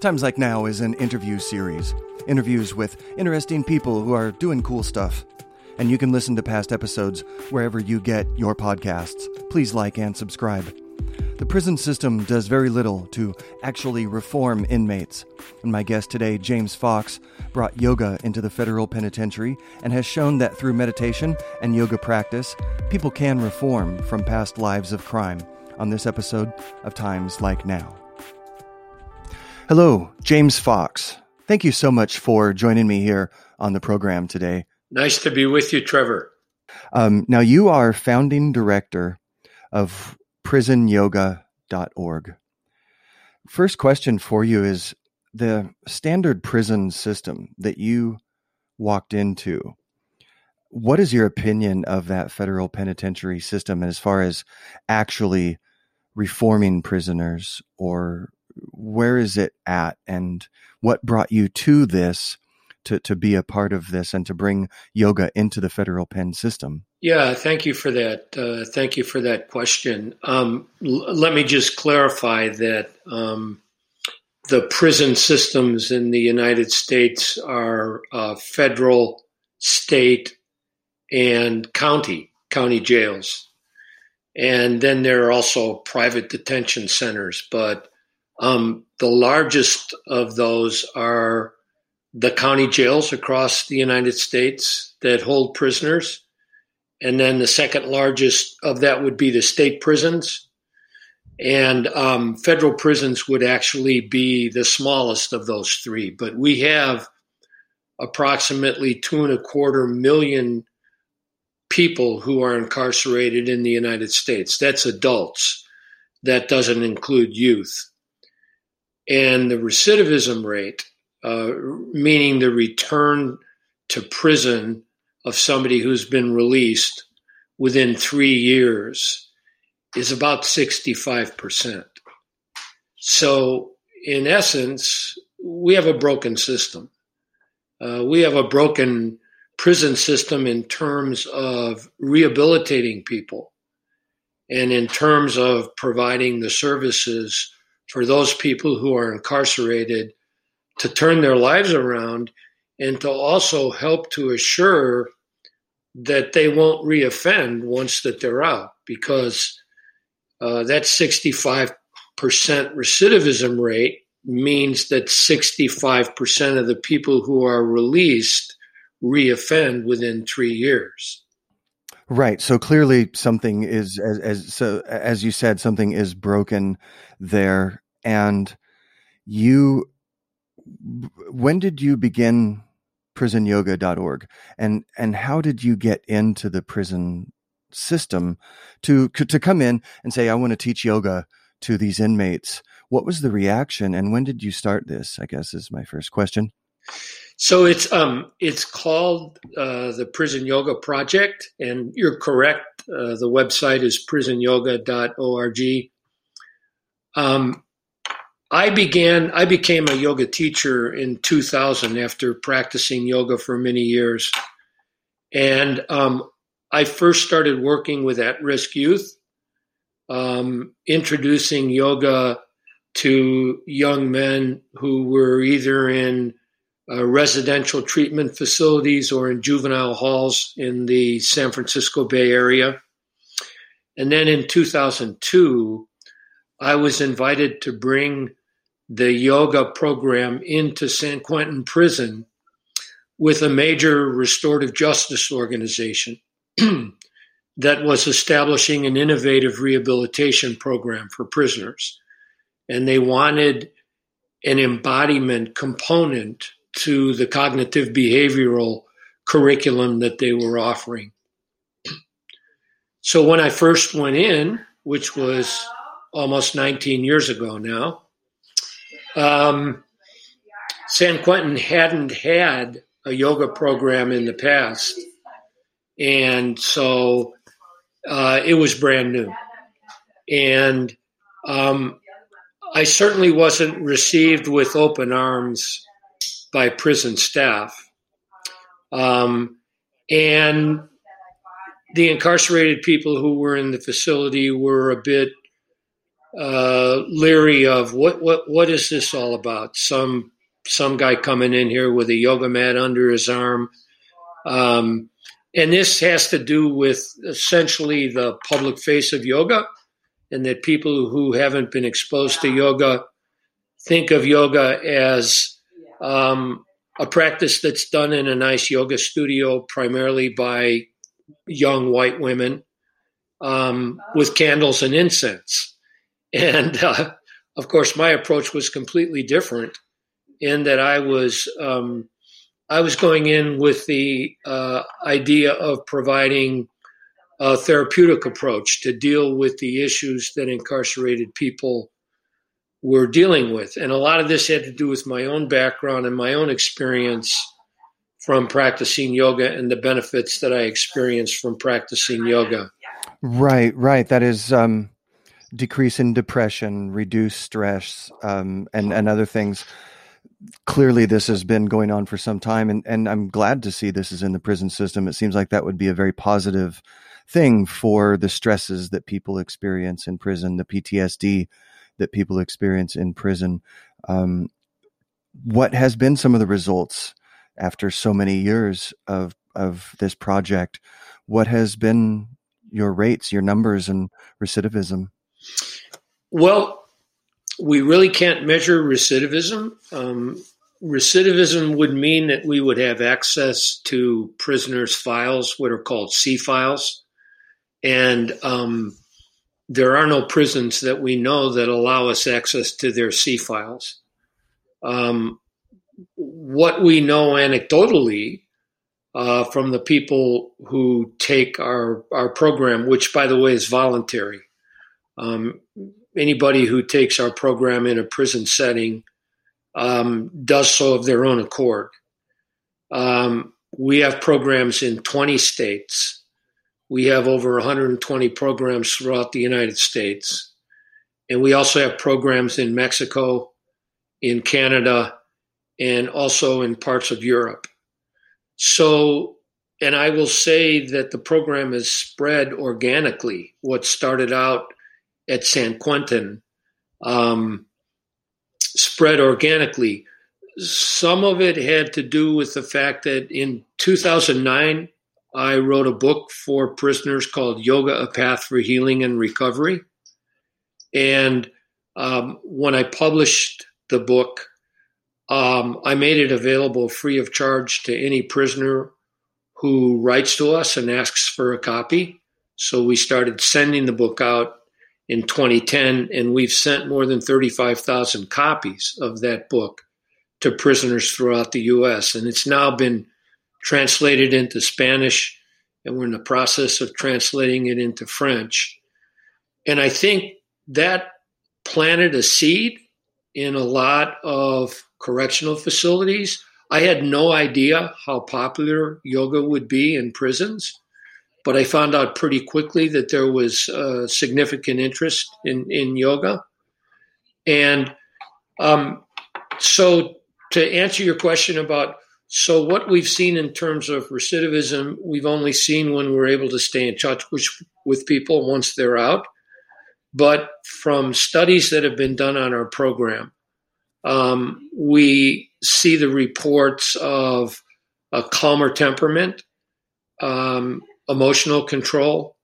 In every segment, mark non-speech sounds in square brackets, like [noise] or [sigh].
Times Like Now is an interview series. Interviews with interesting people who are doing cool stuff. And you can listen to past episodes wherever you get your podcasts. Please like and subscribe. The prison system does very little to actually reform inmates. And my guest today, James Fox, brought yoga into the federal penitentiary and has shown that through meditation and yoga practice, people can reform from past lives of crime on this episode of Times Like Now. Hello, James Fox. Thank you so much for joining me here on the program today. Nice to be with you, Trevor. Um, now, you are founding director of prisonyoga.org. First question for you is the standard prison system that you walked into. What is your opinion of that federal penitentiary system as far as actually reforming prisoners or where is it at and what brought you to this to, to be a part of this and to bring yoga into the federal pen system? Yeah, thank you for that. Uh, thank you for that question. Um, l- let me just clarify that um, the prison systems in the United States are uh, federal, state, and county county jails, and then there are also private detention centers. But um, the largest of those are the county jails across the United States that hold prisoners. And then the second largest of that would be the state prisons. And um, federal prisons would actually be the smallest of those three. But we have approximately two and a quarter million people who are incarcerated in the United States. That's adults. That doesn't include youth and the recidivism rate, uh, meaning the return to prison of somebody who's been released within three years, is about 65%. So, in essence, we have a broken system. Uh, we have a broken prison system in terms of rehabilitating people and in terms of providing the services for those people who are incarcerated to turn their lives around and to also help to assure that they won't reoffend once that they're out because uh, that 65% recidivism rate means that 65% of the people who are released reoffend within three years. Right. So clearly something is as, as so as you said something is broken there. And you when did you begin prisonyoga.org and and how did you get into the prison system to to come in and say I want to teach yoga to these inmates? What was the reaction and when did you start this i guess is my first question so it's um it's called uh, the Prison Yoga Project, and you're correct. Uh, the website is prisonyoga.org. Um, I began. I became a yoga teacher in 2000 after practicing yoga for many years, and um, I first started working with at-risk youth, um, introducing yoga to young men who were either in uh, residential treatment facilities or in juvenile halls in the San Francisco Bay Area. And then in 2002, I was invited to bring the yoga program into San Quentin Prison with a major restorative justice organization [clears throat] that was establishing an innovative rehabilitation program for prisoners. And they wanted an embodiment component to the cognitive behavioral curriculum that they were offering. So when I first went in, which was almost 19 years ago now, um, San Quentin hadn't had a yoga program in the past. And so uh, it was brand new. And um, I certainly wasn't received with open arms by prison staff. Um, and the incarcerated people who were in the facility were a bit uh, leery of what what what is this all about? Some some guy coming in here with a yoga mat under his arm, um, and this has to do with essentially the public face of yoga, and that people who haven't been exposed to yoga think of yoga as um, a practice that's done in a nice yoga studio, primarily by young white women um, with candles and incense. And uh, of course, my approach was completely different in that I was um, I was going in with the uh, idea of providing a therapeutic approach to deal with the issues that incarcerated people were dealing with. And a lot of this had to do with my own background and my own experience from practicing yoga and the benefits that I experienced from practicing yoga. Right, right. That is um, decrease in depression, reduce stress, um, and and other things. Clearly, this has been going on for some time, and and I'm glad to see this is in the prison system. It seems like that would be a very positive thing for the stresses that people experience in prison, the PTSD that people experience in prison. Um, what has been some of the results after so many years of of this project? What has been your rates, your numbers, and recidivism? Well, we really can't measure recidivism. Um, recidivism would mean that we would have access to prisoners' files, what are called C files. And um, there are no prisons that we know that allow us access to their C files. Um, what we know anecdotally uh, from the people who take our, our program, which, by the way, is voluntary. Um, anybody who takes our program in a prison setting um, does so of their own accord. Um, we have programs in 20 states we have over 120 programs throughout the United States. And we also have programs in Mexico, in Canada, and also in parts of Europe. So, and I will say that the program has spread organically. What started out at San Quentin um, spread organically. Some of it had to do with the fact that in 2009, I wrote a book for prisoners called Yoga, A Path for Healing and Recovery. And um, when I published the book, um, I made it available free of charge to any prisoner who writes to us and asks for a copy. So we started sending the book out in 2010, and we've sent more than 35,000 copies of that book to prisoners throughout the U.S. And it's now been translated into Spanish, and we're in the process of translating it into French. And I think that planted a seed in a lot of correctional facilities. I had no idea how popular yoga would be in prisons, but I found out pretty quickly that there was a significant interest in, in yoga. And um, so, to answer your question about so, what we've seen in terms of recidivism, we've only seen when we're able to stay in touch with, with people once they're out. But from studies that have been done on our program, um, we see the reports of a calmer temperament, um, emotional control,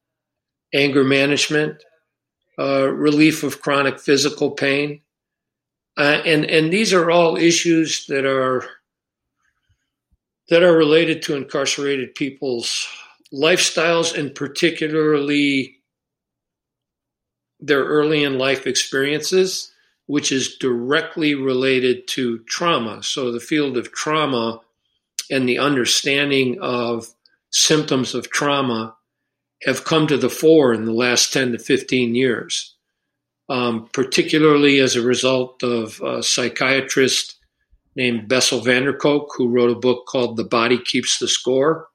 anger management, uh, relief of chronic physical pain. Uh, and, and these are all issues that are that are related to incarcerated people's lifestyles and particularly their early in life experiences, which is directly related to trauma. So, the field of trauma and the understanding of symptoms of trauma have come to the fore in the last 10 to 15 years, um, particularly as a result of a psychiatrist named Bessel van der Kolk, who wrote a book called The Body Keeps the Score,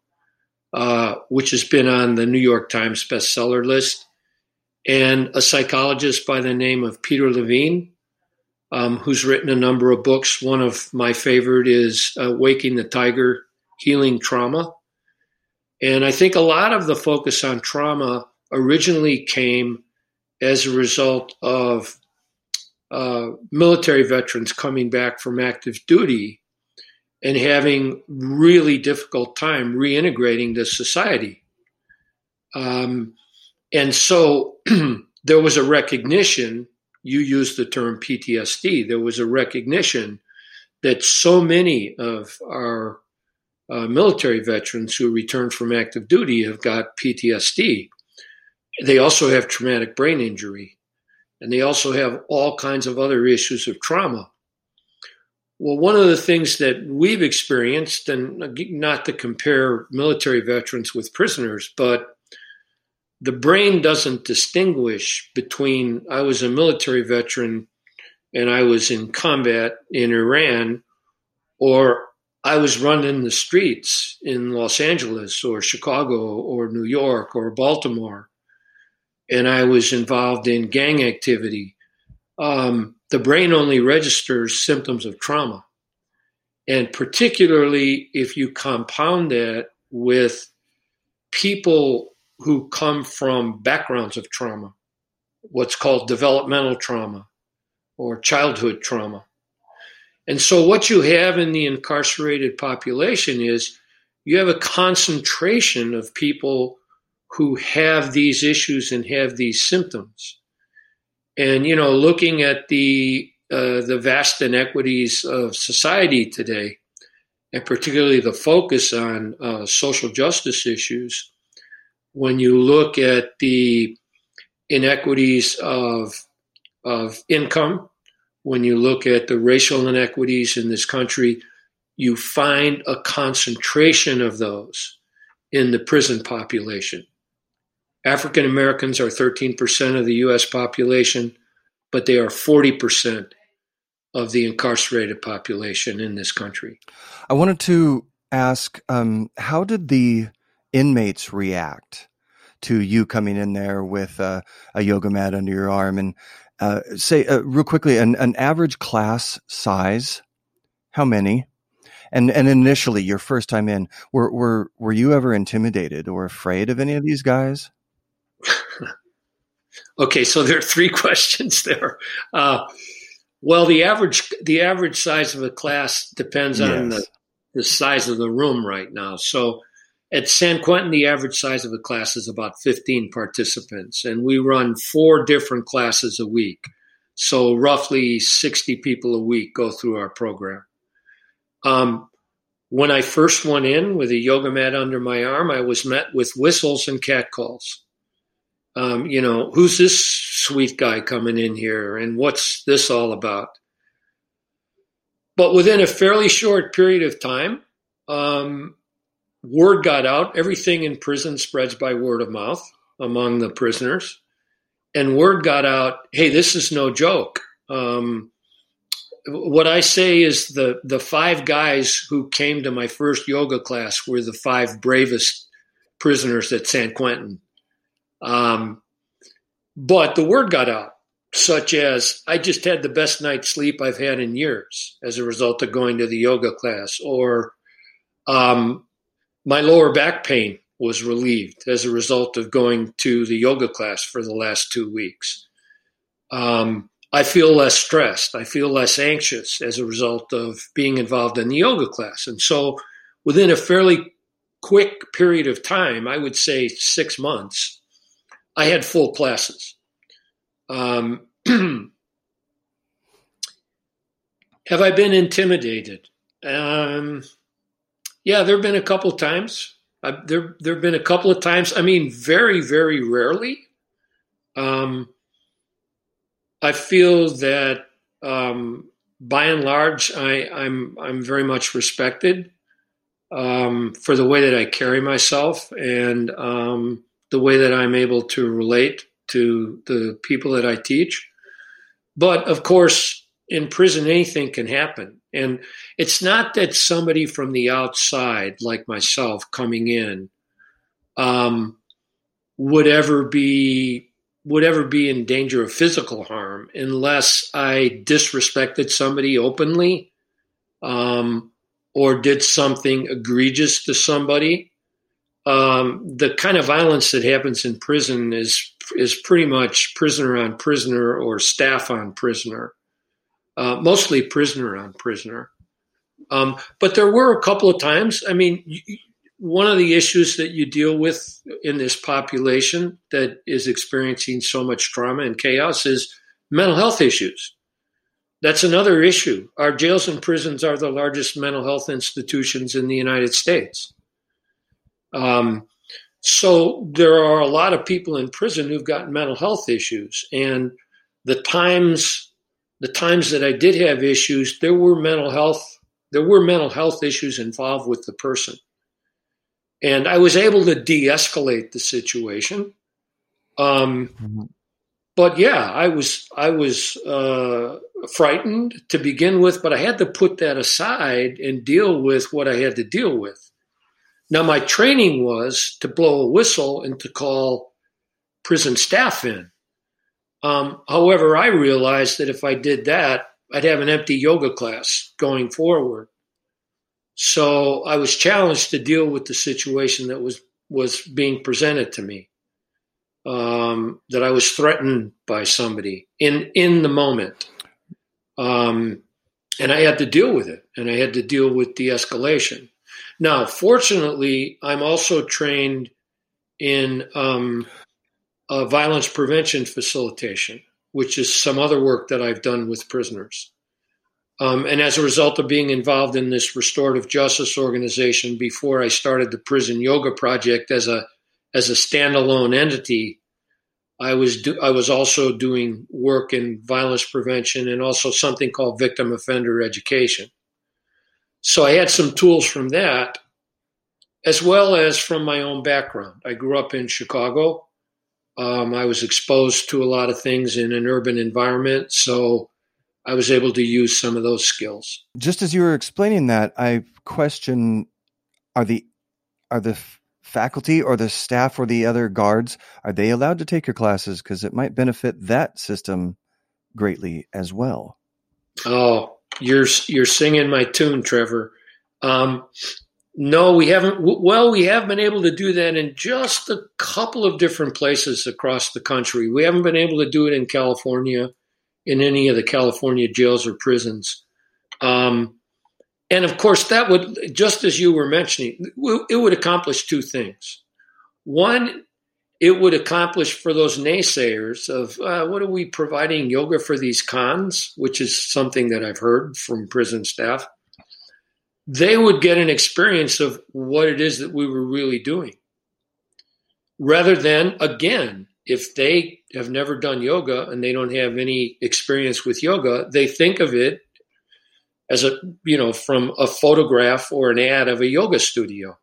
uh, which has been on the New York Times bestseller list, and a psychologist by the name of Peter Levine, um, who's written a number of books. One of my favorite is uh, Waking the Tiger Healing Trauma. And I think a lot of the focus on trauma originally came as a result of uh, military veterans coming back from active duty and having really difficult time reintegrating to society. Um, and so [clears throat] there was a recognition, you used the term PTSD, there was a recognition that so many of our uh, military veterans who returned from active duty have got PTSD. They also have traumatic brain injury, and they also have all kinds of other issues of trauma. Well, one of the things that we've experienced, and not to compare military veterans with prisoners, but the brain doesn't distinguish between I was a military veteran and I was in combat in Iran, or I was running the streets in Los Angeles or Chicago or New York or Baltimore, and I was involved in gang activity. Um, the brain only registers symptoms of trauma. And particularly if you compound that with people who come from backgrounds of trauma, what's called developmental trauma or childhood trauma. And so, what you have in the incarcerated population is you have a concentration of people who have these issues and have these symptoms. And you know, looking at the uh, the vast inequities of society today, and particularly the focus on uh, social justice issues, when you look at the inequities of of income, when you look at the racial inequities in this country, you find a concentration of those in the prison population. African Americans are 13% of the US population, but they are 40% of the incarcerated population in this country. I wanted to ask um, how did the inmates react to you coming in there with uh, a yoga mat under your arm? And uh, say uh, real quickly an, an average class size how many? And and initially your first time in were were were you ever intimidated or afraid of any of these guys [laughs] okay, so there are three [laughs] questions there. Uh, well, the average the average size of a class depends yes. on the, the size of the room right now. So at San Quentin, the average size of a class is about 15 participants, and we run four different classes a week. So roughly 60 people a week go through our program. Um, when I first went in with a yoga mat under my arm, I was met with whistles and catcalls um, you know, who's this sweet guy coming in here and what's this all about? But within a fairly short period of time, um, word got out. Everything in prison spreads by word of mouth among the prisoners. And word got out hey, this is no joke. Um, what I say is the, the five guys who came to my first yoga class were the five bravest prisoners at San Quentin. Um, but the word got out, such as I just had the best night's sleep I've had in years as a result of going to the yoga class, or um, my lower back pain was relieved as a result of going to the yoga class for the last two weeks. Um, I feel less stressed. I feel less anxious as a result of being involved in the yoga class. And so, within a fairly quick period of time, I would say six months, I had full classes. Um, [clears throat] have I been intimidated? Um, yeah, there have been a couple times. Uh, there, there have been a couple of times. I mean, very, very rarely. Um, I feel that um, by and large, I, I'm, I'm very much respected um, for the way that I carry myself, and um, the way that I'm able to relate to the people that I teach. But of course, in prison, anything can happen. And it's not that somebody from the outside, like myself, coming in, um, would ever be would ever be in danger of physical harm unless I disrespected somebody openly um, or did something egregious to somebody um, the kind of violence that happens in prison is is pretty much prisoner on prisoner or staff on prisoner, uh, mostly prisoner on prisoner. Um, but there were a couple of times. I mean, one of the issues that you deal with in this population that is experiencing so much trauma and chaos is mental health issues. That's another issue. Our jails and prisons are the largest mental health institutions in the United States. Um, so there are a lot of people in prison who've got mental health issues, and the times the times that I did have issues, there were mental health there were mental health issues involved with the person. And I was able to de escalate the situation. Um, mm-hmm. But yeah, I was I was uh, frightened to begin with, but I had to put that aside and deal with what I had to deal with. Now, my training was to blow a whistle and to call prison staff in. Um, however, I realized that if I did that, I'd have an empty yoga class going forward. So I was challenged to deal with the situation that was was being presented to me. Um, that I was threatened by somebody in in the moment, um, and I had to deal with it, and I had to deal with the escalation. Now, fortunately, I'm also trained in um, violence prevention facilitation, which is some other work that I've done with prisoners. Um, and as a result of being involved in this restorative justice organization before I started the prison yoga project as a as a standalone entity, I was do, I was also doing work in violence prevention and also something called victim offender education. So I had some tools from that, as well as from my own background. I grew up in Chicago. Um, I was exposed to a lot of things in an urban environment, so I was able to use some of those skills. Just as you were explaining that, I question: Are the are the faculty or the staff or the other guards are they allowed to take your classes because it might benefit that system greatly as well? Oh, you're you're singing my tune, Trevor. Um, no, we haven't. Well, we have been able to do that in just a couple of different places across the country. We haven't been able to do it in California in any of the California jails or prisons. Um, and of course, that would, just as you were mentioning, it would accomplish two things. One, it would accomplish for those naysayers of uh, what are we providing yoga for these cons, which is something that I've heard from prison staff. They would get an experience of what it is that we were really doing. Rather than, again, if they have never done yoga and they don't have any experience with yoga, they think of it as a you know from a photograph or an ad of a yoga studio,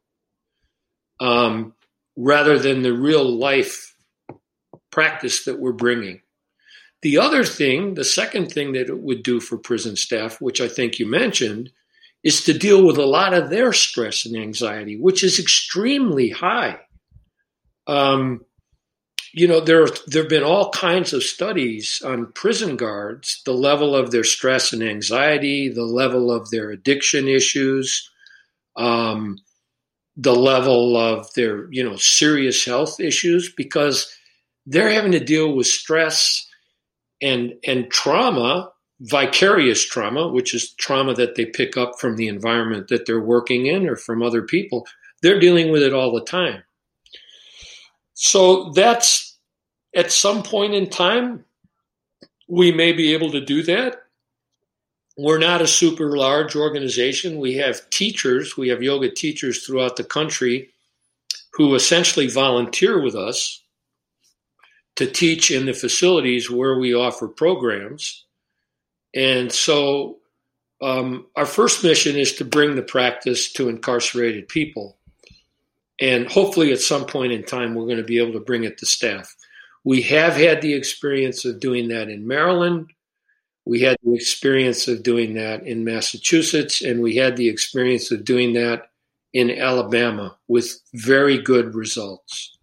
um, rather than the real life practice that we're bringing. The other thing, the second thing that it would do for prison staff, which I think you mentioned, is to deal with a lot of their stress and anxiety, which is extremely high. Um, you know there there have been all kinds of studies on prison guards the level of their stress and anxiety the level of their addiction issues um, the level of their you know serious health issues because they're having to deal with stress and and trauma vicarious trauma which is trauma that they pick up from the environment that they're working in or from other people they're dealing with it all the time so that's at some point in time, we may be able to do that. We're not a super large organization. We have teachers, we have yoga teachers throughout the country who essentially volunteer with us to teach in the facilities where we offer programs. And so um, our first mission is to bring the practice to incarcerated people. And hopefully, at some point in time, we're going to be able to bring it to staff. We have had the experience of doing that in Maryland. We had the experience of doing that in Massachusetts, and we had the experience of doing that in Alabama with very good results.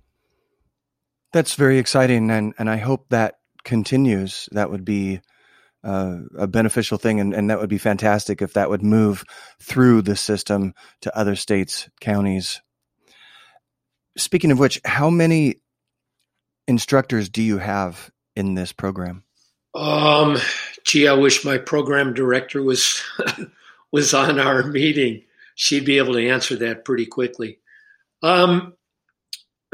That's very exciting, and, and I hope that continues. That would be uh, a beneficial thing, and, and that would be fantastic if that would move through the system to other states, counties. Speaking of which, how many instructors do you have in this program? Um, gee, I wish my program director was [laughs] was on our meeting. She'd be able to answer that pretty quickly. Um, [clears throat]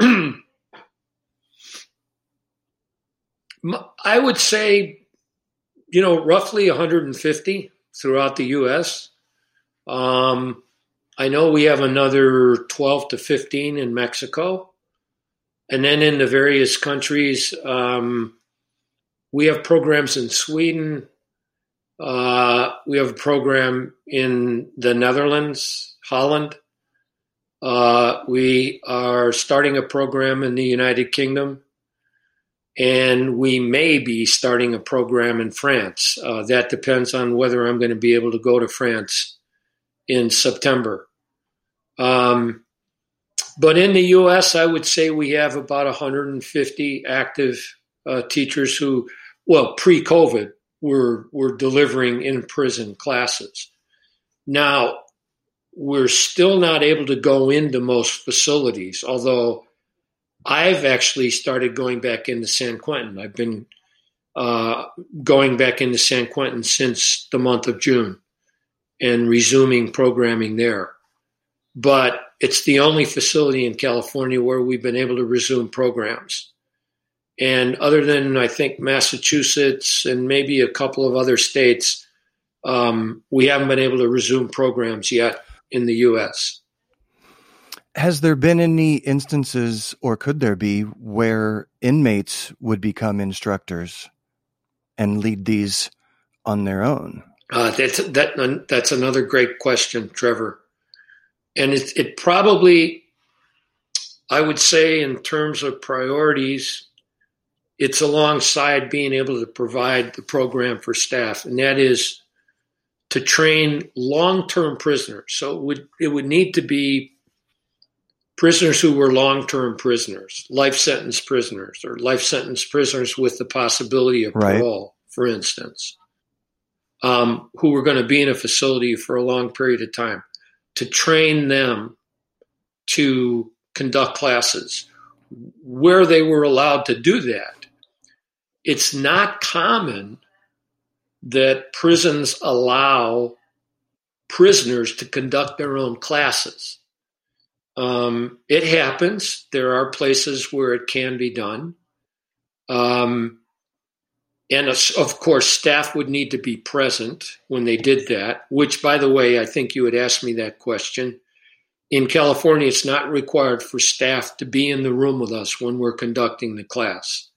I would say, you know, roughly 150 throughout the U.S. Um, I know we have another 12 to 15 in Mexico. And then in the various countries, um, we have programs in Sweden. Uh, we have a program in the Netherlands, Holland. Uh, we are starting a program in the United Kingdom. And we may be starting a program in France. Uh, that depends on whether I'm going to be able to go to France in September. Um, but in the U.S., I would say we have about 150 active uh, teachers who, well, pre-COVID, we were were delivering in prison classes. Now, we're still not able to go into most facilities, although I've actually started going back into San Quentin. I've been uh, going back into San Quentin since the month of June and resuming programming there. But it's the only facility in California where we've been able to resume programs. And other than, I think, Massachusetts and maybe a couple of other states, um, we haven't been able to resume programs yet in the U.S. Has there been any instances, or could there be, where inmates would become instructors and lead these on their own? Uh, that's that, that's another great question, Trevor. And it, it probably, I would say, in terms of priorities, it's alongside being able to provide the program for staff, and that is to train long-term prisoners. So it would it would need to be prisoners who were long-term prisoners, life sentence prisoners, or life sentence prisoners with the possibility of right. parole, for instance, um, who were going to be in a facility for a long period of time, to train them to conduct classes where they were allowed to do that. It's not common that prisons allow prisoners to conduct their own classes. Um, it happens. There are places where it can be done. Um, and of course, staff would need to be present when they did that, which, by the way, I think you had asked me that question. In California, it's not required for staff to be in the room with us when we're conducting the class,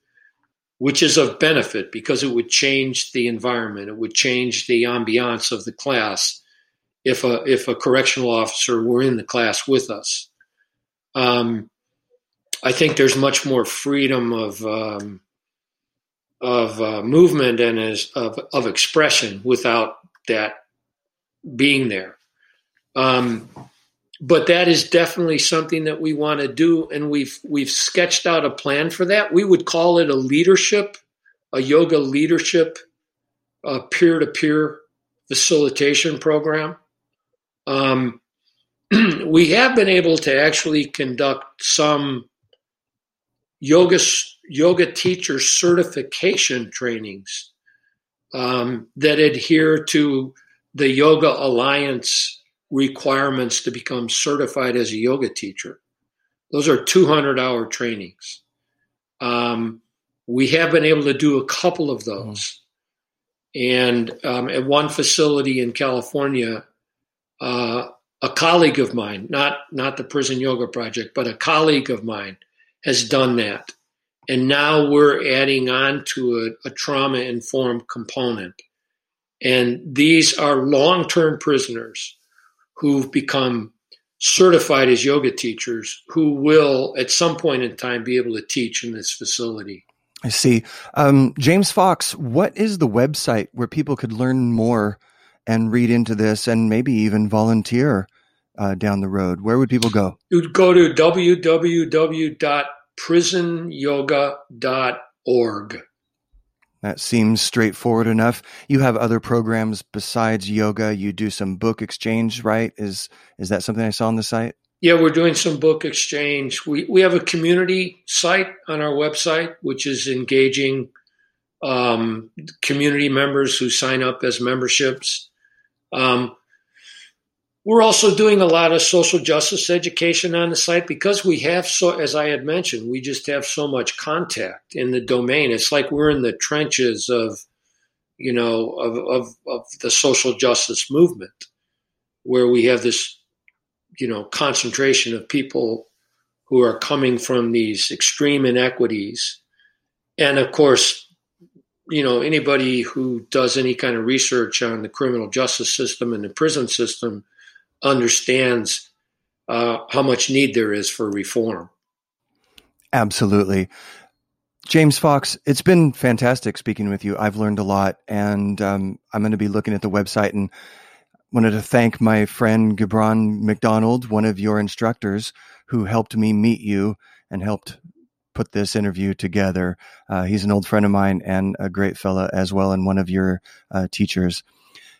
which is of benefit because it would change the environment. It would change the ambiance of the class if a if a correctional officer were in the class with us. Um, I think there's much more freedom of um, of uh, movement and as of, of expression without that being there. Um, but that is definitely something that we want to do, and we've we've sketched out a plan for that. We would call it a leadership, a yoga leadership, peer to peer facilitation program. Um, [clears throat] we have been able to actually conduct some yoga yoga teacher certification trainings um, that adhere to the Yoga Alliance requirements to become certified as a yoga teacher. Those are 200 hour trainings. Um, we have been able to do a couple of those. And um, at one facility in California, uh, a colleague of mine, not not the Prison Yoga Project, but a colleague of mine, has done that, and now we're adding on to a, a trauma informed component. And these are long term prisoners who've become certified as yoga teachers who will, at some point in time, be able to teach in this facility. I see. Um, James Fox, what is the website where people could learn more and read into this and maybe even volunteer uh, down the road? Where would people go? You'd go to www.prisonyoga.org. That seems straightforward enough. You have other programs besides yoga. You do some book exchange, right? Is is that something I saw on the site? Yeah, we're doing some book exchange. We we have a community site on our website, which is engaging um, community members who sign up as memberships. Um, we're also doing a lot of social justice education on the site because we have so, as I had mentioned, we just have so much contact in the domain. It's like we're in the trenches of, you know, of, of, of the social justice movement, where we have this, you know, concentration of people who are coming from these extreme inequities. And of course, you know, anybody who does any kind of research on the criminal justice system and the prison system understands uh, how much need there is for reform. Absolutely. James Fox, it's been fantastic speaking with you. I've learned a lot, and um, I'm going to be looking at the website and wanted to thank my friend Gibran McDonald, one of your instructors, who helped me meet you and helped put this interview together. Uh, he's an old friend of mine and a great fella as well, and one of your uh, teachers.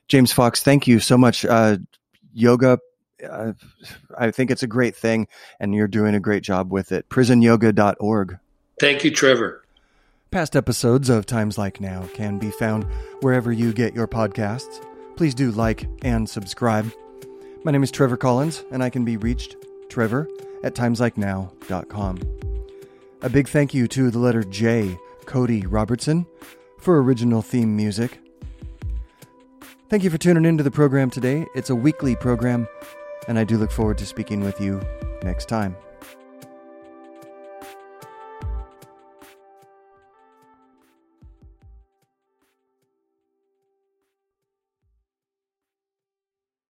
James Fox, thank you so much. Uh, yoga, I think it's a great thing, and you're doing a great job with it. PrisonYoga.org. Thank you, Trevor. Past episodes of Times Like Now can be found wherever you get your podcasts. Please do like and subscribe. My name is Trevor Collins, and I can be reached, Trevor, at timeslikenow.com. A big thank you to the letter J, Cody Robertson, for original theme music. Thank you for tuning into the program today. It's a weekly program, and I do look forward to speaking with you next time.